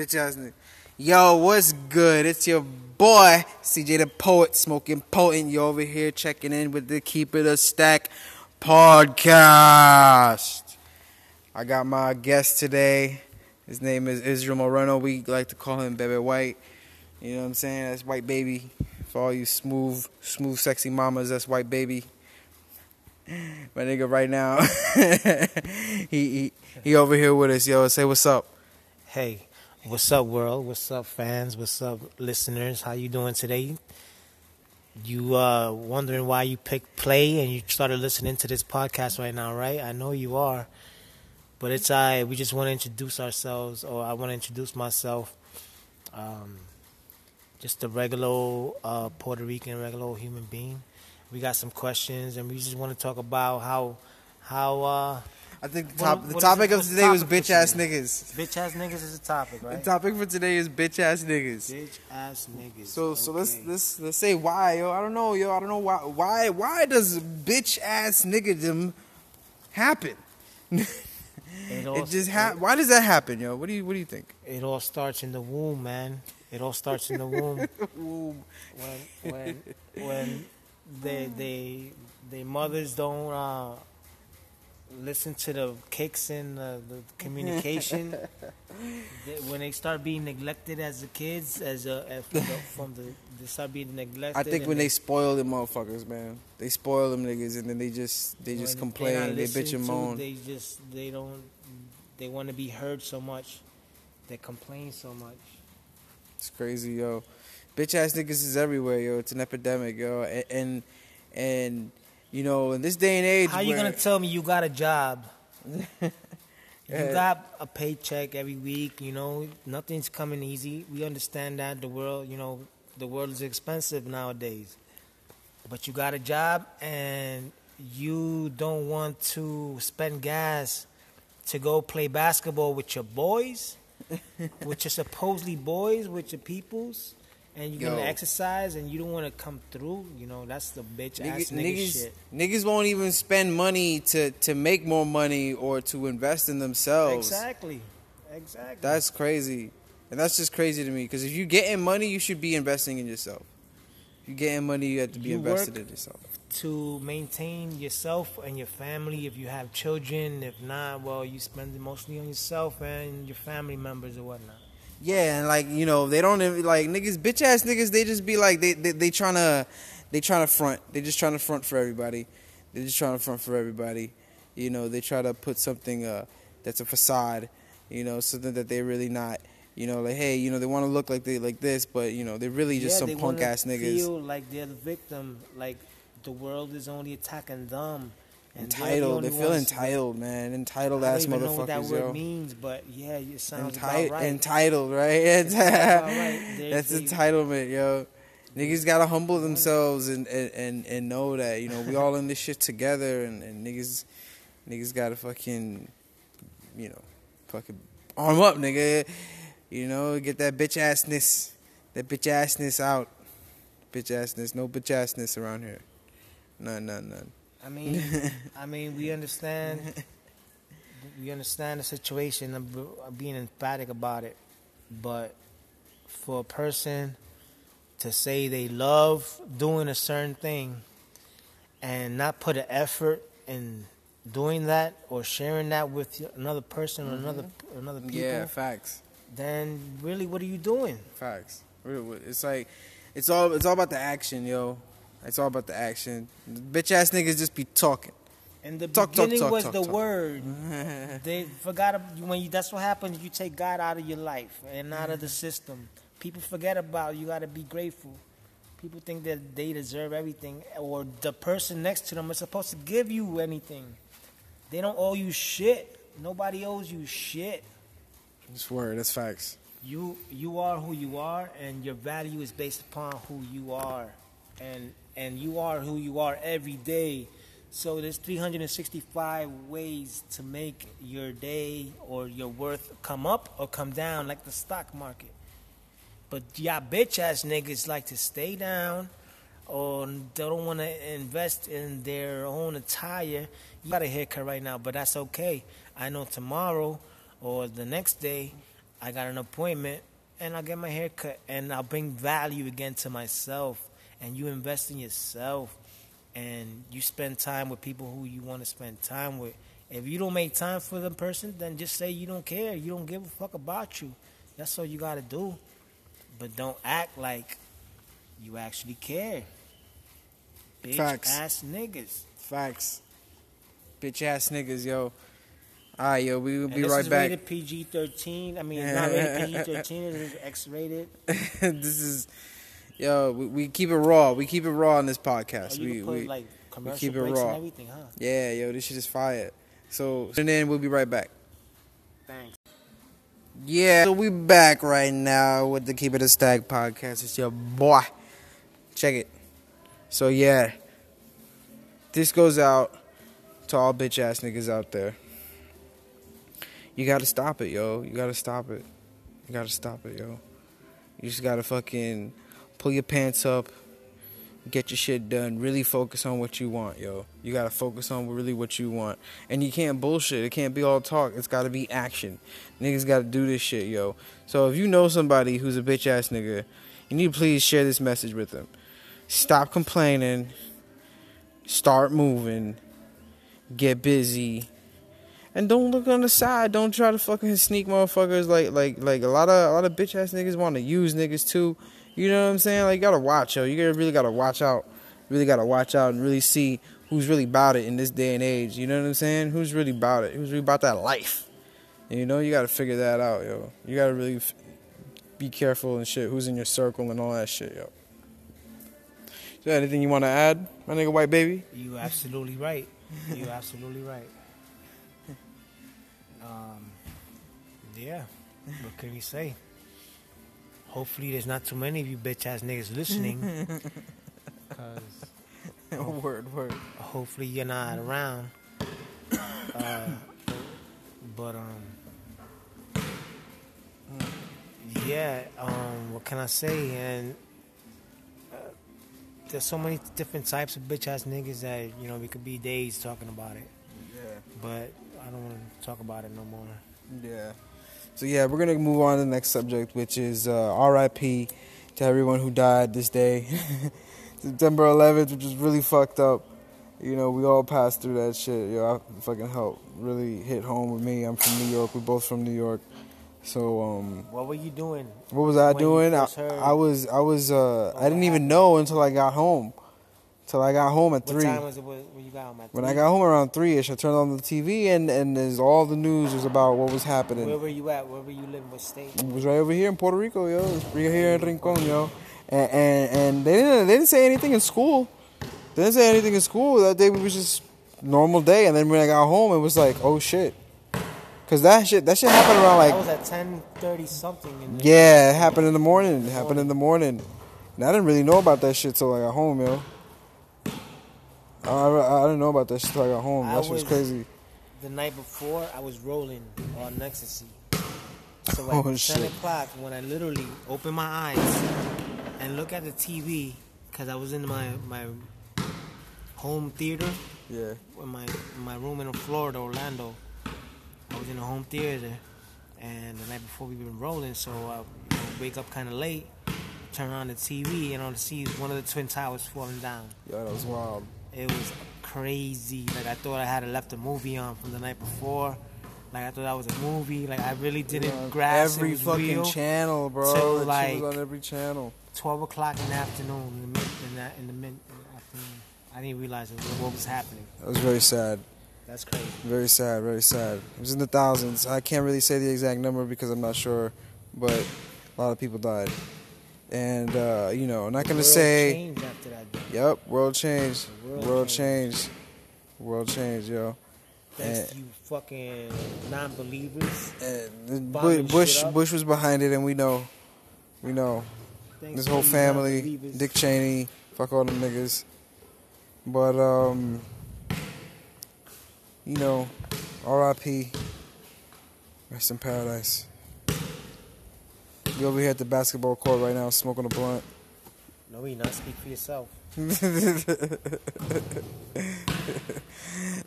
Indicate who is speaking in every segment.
Speaker 1: Bitch ass. Yo, what's good? It's your boy, CJ the Poet, smoking potent. You over here checking in with the Keep It a Stack podcast. I got my guest today. His name is Israel Moreno. We like to call him Baby White. You know what I'm saying? That's White Baby. For all you smooth, smooth, sexy mamas, that's White Baby. My nigga, right now, he, he he over here with us. Yo, say what's up.
Speaker 2: Hey, what's up, world? What's up, fans? What's up, listeners? How you doing today? You uh, wondering why you picked play and you started listening to this podcast right now, right? I know you are, but it's I. we just want to introduce ourselves, or I want to introduce myself. Um, just a regular uh, Puerto Rican, regular human being. We got some questions, and we just want to talk about how how. Uh,
Speaker 1: I think the,
Speaker 2: What-
Speaker 1: the
Speaker 2: what
Speaker 1: topic of today was bitch ass niggas.
Speaker 2: Bitch ass niggas is the topic, right?
Speaker 1: The topic for today is bitch ass niggas.
Speaker 2: Bitch ass niggas.
Speaker 1: So so let's let's let's say why yo I don't know yo I don't know why why why does bitch ass niggadom happen?
Speaker 2: It, all,
Speaker 1: It just ha- why does that happen yo? What do you what do you think?
Speaker 2: it all starts in the womb, man. It all starts in the womb
Speaker 1: Ooh,
Speaker 2: when when when they they they mothers don't uh, listen to the kicks and the, the communication. when they start being neglected as the kids, as a as from, the, from the they start being neglected.
Speaker 1: I think when they spoil them motherfuckers man, they spoil them niggas and then they just they just complain,
Speaker 2: they're
Speaker 1: they bitch
Speaker 2: listened
Speaker 1: and
Speaker 2: to,
Speaker 1: moan.
Speaker 2: They just they don't they want to be heard so much. They complain so much.
Speaker 1: It's crazy, yo. Bitch ass niggas is everywhere, yo. It's an epidemic, yo. And and, and you know, in this day and age,
Speaker 2: How you gonna tell me you got a job? you got a paycheck every week. You know nothing's coming easy. We understand that the world, you know, the world is expensive nowadays. But you got a job and you don't want to spend gas to go play basketball with your boys, with your supposedly boys, with your peoples, and you're gonna exercise and you don't want to come through. You know that's the bitch
Speaker 1: Nigga-
Speaker 2: ass nigga
Speaker 1: niggas,
Speaker 2: shit.
Speaker 1: niggas won't even spend money to, to make more money or to invest in themselves.
Speaker 2: Exactly. Exactly.
Speaker 1: That's crazy. And that's just crazy to me because if you're getting money, you should be investing in yourself. If you're getting money, you have to be
Speaker 2: You
Speaker 1: invested in yourself.
Speaker 2: to maintain yourself and your family if you have children. If not, well, you spend it mostly on yourself and your family members or whatnot.
Speaker 1: Yeah, and like you know, they don't even like niggas, bitch ass niggas. They just be like they they, they trying to they trying to front. They just trying to front for everybody. They just trying to front for everybody. You know, they try to put something uh that's a facade. You know, something that they're really not. You know, like hey, you know, they want to look like they like this, but you know, they're really just
Speaker 2: yeah,
Speaker 1: some punk ass niggas.
Speaker 2: Feel like they're the victim. Like the world is only attacking them. And
Speaker 1: entitled. They feel entitled, man. Entitled
Speaker 2: I don't
Speaker 1: ass
Speaker 2: even know what that
Speaker 1: motherfuckers,
Speaker 2: word
Speaker 1: yo.
Speaker 2: means, but yeah, it sounds
Speaker 1: Enti-
Speaker 2: right.
Speaker 1: Entitled, right?
Speaker 2: right.
Speaker 1: That's
Speaker 2: they-
Speaker 1: entitlement, yo. Niggas gotta humble themselves and, and, and, and know that, you know, we all in this shit together and, and niggas niggas gotta fucking you know, fucking arm up, nigga. You know, get that bitch assness that bitch assness out. Bitch assness, no bitch assness around here. None, none, none.
Speaker 2: I mean, I mean, we understand. We understand the situation. I'm being emphatic about it, but for a person to say they love doing a certain thing and not put an effort in doing that or sharing that with another person or another mm-hmm. another people,
Speaker 1: Yeah, facts.
Speaker 2: then really, what are you doing?
Speaker 1: Facts. It's like it's all it's all about the action, yo. It's all about the action. Bitch ass niggas just be talking.
Speaker 2: In the
Speaker 1: Talk,
Speaker 2: beginning
Speaker 1: talk,
Speaker 2: was
Speaker 1: talk,
Speaker 2: the
Speaker 1: talk.
Speaker 2: word. They forgot when you. That's what happens. You take God out of your life and out of the mm-hmm. system. People forget about. You got to be grateful. People think that they deserve everything, or the person next to them is supposed to give you anything. They don't owe you shit. Nobody owes you shit.
Speaker 1: It's word. That's facts.
Speaker 2: You you are who you are, and your value is based upon who you are, and and you are who you are every day. So there's 365 ways to make your day or your worth come up or come down, like the stock market. But y'all bitch ass niggas like to stay down, or they don't want to invest in their own attire. You got a haircut right now, but that's okay. I know tomorrow or the next day I got an appointment and I'll get my hair cut and I'll bring value again to myself and you invest in yourself and you spend time with people who you want to spend time with. If you don't make time for the person, then just say you don't care. You don't give a fuck about you. That's all you got to do. But don't act like you actually care. Bitch
Speaker 1: Facts.
Speaker 2: ass niggas.
Speaker 1: Facts. Bitch ass niggas, yo. Alright, yo, we will be
Speaker 2: And
Speaker 1: be
Speaker 2: this
Speaker 1: right
Speaker 2: is
Speaker 1: back.
Speaker 2: rated PG thirteen. I mean, it's not rated PG thirteen. It's X rated.
Speaker 1: this is, yo, we, we keep it raw. We keep it raw on this
Speaker 2: Oh,
Speaker 1: podcast.
Speaker 2: you
Speaker 1: we, we,
Speaker 2: like commercial
Speaker 1: keep it raw.
Speaker 2: everything, huh?
Speaker 1: yeah, yo, this shit is fire. So, and then we'll be right back.
Speaker 2: Thanks.
Speaker 1: Yeah, so we back right now with the Keep It a Stack podcast. It's your boy. Check it. So yeah, this goes out to all bitch ass niggas out there. You gotta stop it, yo. You gotta stop it. You gotta stop it, yo. You just gotta fucking pull your pants up, get your shit done. Really focus on what you want, yo. You gotta focus on really what you want. And you can't bullshit. It can't be all talk. It's gotta be action. Niggas gotta do this shit, yo. So if you know somebody who's a bitch ass nigga, you need to please share this message with them. Stop complaining. Start moving. Get busy. And don't look on the side. Don't try to fucking sneak motherfuckers like like like a lot of a lot of bitch ass niggas want to use niggas too. You know what I'm saying? Like you gotta watch, yo. You really gotta watch out. Really gotta watch out and really see who's really about it in this day and age. You know what I'm saying? Who's really about it? Who's really about that life? And you know, you gotta figure that out, yo. You gotta really f- be careful and shit. Who's in your circle and all that shit, yo. Is there anything you want to add, my nigga, white baby?
Speaker 2: You absolutely right. You absolutely right. Um, yeah. What can we say? Hopefully, there's not too many of you bitch ass niggas listening. Cause
Speaker 1: word, word.
Speaker 2: hopefully you're not around. Uh, but um, yeah. Um, what can I say? And uh, there's so many different types of bitch ass niggas that you know we could be days talking about it.
Speaker 1: Yeah.
Speaker 2: But I don't want to talk about it no more.
Speaker 1: Yeah. So yeah, we're gonna move on to the next subject, which is uh, R.I.P. to everyone who died this day, September 11th, which is really fucked up. You know, we all passed through that shit. Yo, I fucking help really hit home with me. I'm from New York. We're both from New York. So um,
Speaker 2: What were you doing?
Speaker 1: what was I doing? I, I was I was uh, I didn't even know until I got home. Till I got home at
Speaker 2: What
Speaker 1: three.
Speaker 2: time was it when you got home?
Speaker 1: When I got home around three ish, I turned on the TV and and there's all the news was about what was happening.
Speaker 2: Where were you at? Where were you living? What state?
Speaker 1: It was right over here in Puerto Rico, yo. It was right here in Rincon, yo. And, and and they didn't they didn't say anything in school. They didn't say anything in school. That day was just normal day. And then when I got home, it was like, oh shit, cause that shit that shit happened around
Speaker 2: I
Speaker 1: like
Speaker 2: was at ten thirty something.
Speaker 1: Yeah, it happened in the morning. It happened in the morning. And I didn't really know about that shit till I got home, yo. I, I didn't know about that shit till I got home.
Speaker 2: I
Speaker 1: That shit was
Speaker 2: was-
Speaker 1: crazy.
Speaker 2: The night before, I was rolling on ecstasy. So at
Speaker 1: Oh,
Speaker 2: o'clock, when I literally open my eyes and look at the TV, because I was in my my home theater
Speaker 1: Yeah.
Speaker 2: in my in my room in Florida, Orlando. I was in a home theater, and the night before we've been rolling, so I you know, wake up kind of late, turn on the TV, and all I see is one of the twin towers falling down.
Speaker 1: Yo, that was wild.
Speaker 2: It was crazy. Like I thought I had left a movie on from the night before. Like I thought that was a movie. Like I really didn't
Speaker 1: On
Speaker 2: grasp
Speaker 1: every fucking channel, bro.
Speaker 2: till, like-
Speaker 1: was on every channel.
Speaker 2: Twelve o'clock in the afternoon. In the mid, in the, in the mid in the afternoon. I didn't realize it what was happening.
Speaker 1: That was very sad.
Speaker 2: That's crazy.
Speaker 1: Very sad, very sad. It was in the thousands. I can't really say the exact number because I'm not sure, but a lot of people died. And uh, you know, I'm not gonna say, yep, world
Speaker 2: change. World
Speaker 1: world
Speaker 2: changed.
Speaker 1: changed, world change, yo.
Speaker 2: Thanks
Speaker 1: And-
Speaker 2: to you fucking Bombing
Speaker 1: Bu- Bush. Bush was behind it, and we know, we know.
Speaker 2: Thanks
Speaker 1: This whole family. Dick Cheney, fuck all them niggas. But um, you know, R.I.P. Rest in paradise. You over here at the basketball court right now, smoking a blunt.
Speaker 2: No, we not speak for yourself.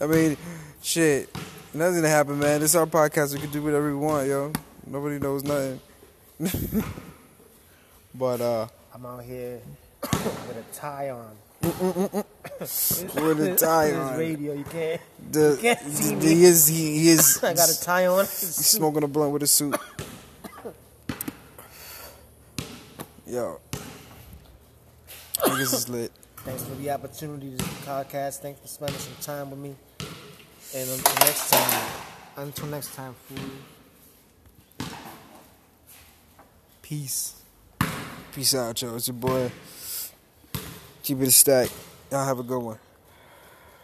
Speaker 1: I mean, shit. Nothing's gonna happen, man. This our podcast. We can do whatever we want, yo. Nobody knows nothing. but uh,
Speaker 2: I'm out here with a tie on.
Speaker 1: with a tie on.
Speaker 2: radio, you can't.
Speaker 1: The,
Speaker 2: can't see me.
Speaker 1: he is he, he is
Speaker 2: I got a tie on.
Speaker 1: he's smoking a blunt with a suit. Yo, niggas is lit.
Speaker 2: Thanks for the opportunity to do the podcast. Thanks for spending some time with me. And until next time, until next time, fool. Peace.
Speaker 1: Peace out, yo. It's your boy. Keep it a stack. Y'all have a good one.